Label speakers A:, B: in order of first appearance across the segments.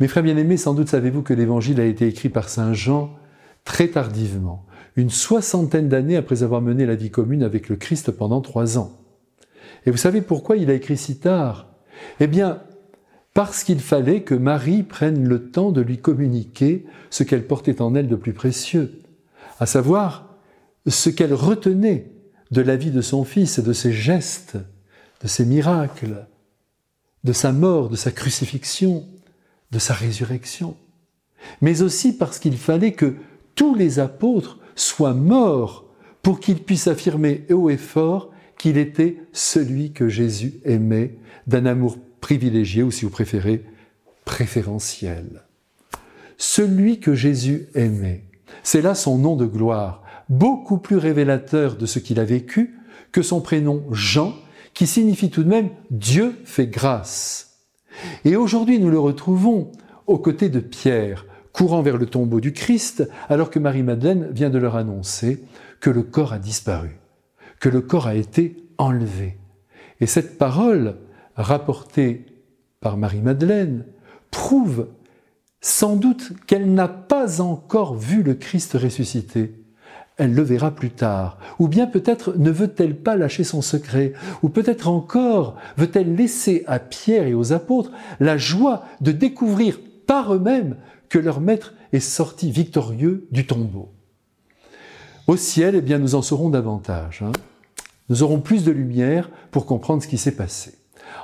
A: Mes frères bien-aimés, sans doute savez-vous que l'évangile a été écrit par Saint Jean très tardivement, une soixantaine d'années après avoir mené la vie commune avec le Christ pendant trois ans. Et vous savez pourquoi il a écrit si tard? Eh bien, parce qu'il fallait que Marie prenne le temps de lui communiquer ce qu'elle portait en elle de plus précieux, à savoir ce qu'elle retenait de la vie de son fils et de ses gestes, de ses miracles, de sa mort, de sa crucifixion, de sa résurrection, mais aussi parce qu'il fallait que tous les apôtres soient morts pour qu'ils puissent affirmer haut et fort qu'il était celui que Jésus aimait d'un amour privilégié ou si vous préférez préférentiel. Celui que Jésus aimait, c'est là son nom de gloire, beaucoup plus révélateur de ce qu'il a vécu que son prénom Jean, qui signifie tout de même Dieu fait grâce. Et aujourd'hui, nous le retrouvons aux côtés de Pierre, courant vers le tombeau du Christ, alors que Marie-Madeleine vient de leur annoncer que le corps a disparu, que le corps a été enlevé. Et cette parole, rapportée par Marie-Madeleine, prouve sans doute qu'elle n'a pas encore vu le Christ ressuscité. Elle le verra plus tard. Ou bien peut-être ne veut-elle pas lâcher son secret. Ou peut-être encore veut-elle laisser à Pierre et aux apôtres la joie de découvrir par eux-mêmes que leur maître est sorti victorieux du tombeau. Au ciel, eh bien, nous en saurons davantage. Hein. Nous aurons plus de lumière pour comprendre ce qui s'est passé.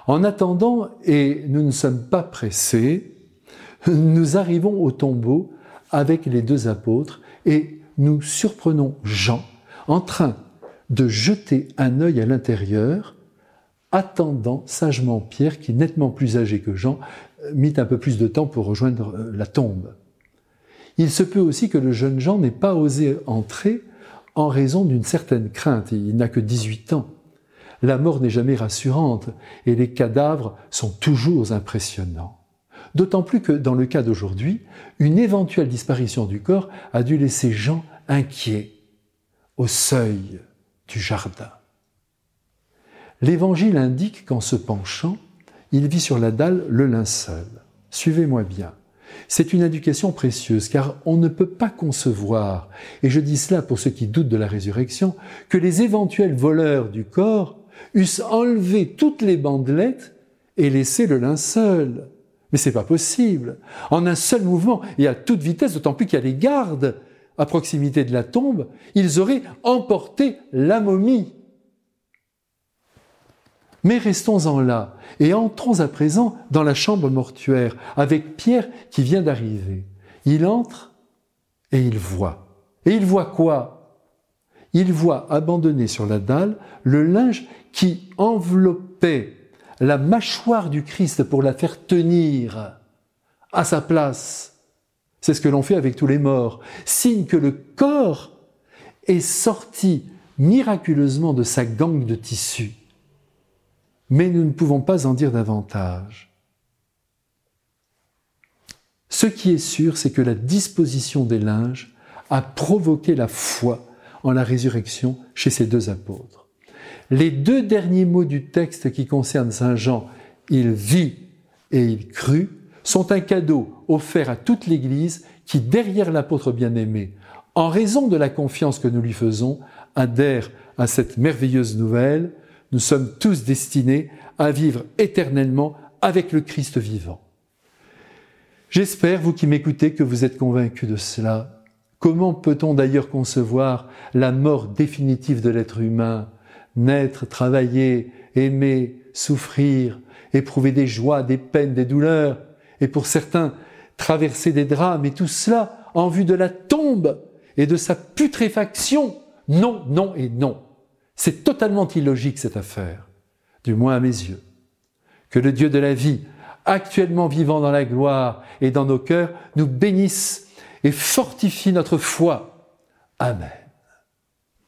A: En attendant, et nous ne sommes pas pressés, nous arrivons au tombeau avec les deux apôtres et nous surprenons Jean en train de jeter un œil à l'intérieur, attendant sagement Pierre, qui, nettement plus âgé que Jean, mit un peu plus de temps pour rejoindre euh, la tombe. Il se peut aussi que le jeune Jean n'ait pas osé entrer en raison d'une certaine crainte. Il n'a que 18 ans. La mort n'est jamais rassurante et les cadavres sont toujours impressionnants. D'autant plus que dans le cas d'aujourd'hui, une éventuelle disparition du corps a dû laisser Jean inquiet au seuil du jardin. L'Évangile indique qu'en se penchant, il vit sur la dalle le linceul. Suivez-moi bien. C'est une éducation précieuse, car on ne peut pas concevoir, et je dis cela pour ceux qui doutent de la résurrection, que les éventuels voleurs du corps eussent enlevé toutes les bandelettes et laissé le linceul. Mais c'est pas possible. En un seul mouvement et à toute vitesse, d'autant plus qu'il y a les gardes à proximité de la tombe, ils auraient emporté la momie. Mais restons-en là et entrons à présent dans la chambre mortuaire avec Pierre qui vient d'arriver. Il entre et il voit. Et il voit quoi? Il voit abandonné sur la dalle le linge qui enveloppait la mâchoire du Christ pour la faire tenir à sa place. C'est ce que l'on fait avec tous les morts, signe que le corps est sorti miraculeusement de sa gangue de tissu mais nous ne pouvons pas en dire davantage. Ce qui est sûr, c'est que la disposition des linges a provoqué la foi en la résurrection chez ces deux apôtres. Les deux derniers mots du texte qui concernent Saint Jean, il vit et il crut, sont un cadeau offert à toute l'Église qui, derrière l'apôtre bien-aimé, en raison de la confiance que nous lui faisons, adhère à cette merveilleuse nouvelle nous sommes tous destinés à vivre éternellement avec le Christ vivant. J'espère, vous qui m'écoutez, que vous êtes convaincus de cela. Comment peut-on d'ailleurs concevoir la mort définitive de l'être humain Naître, travailler, aimer, souffrir, éprouver des joies, des peines, des douleurs, et pour certains, traverser des drames, et tout cela en vue de la tombe et de sa putréfaction. Non, non et non. C'est totalement illogique cette affaire, du moins à mes yeux. Que le Dieu de la vie, actuellement vivant dans la gloire et dans nos cœurs, nous bénisse et fortifie notre foi. Amen.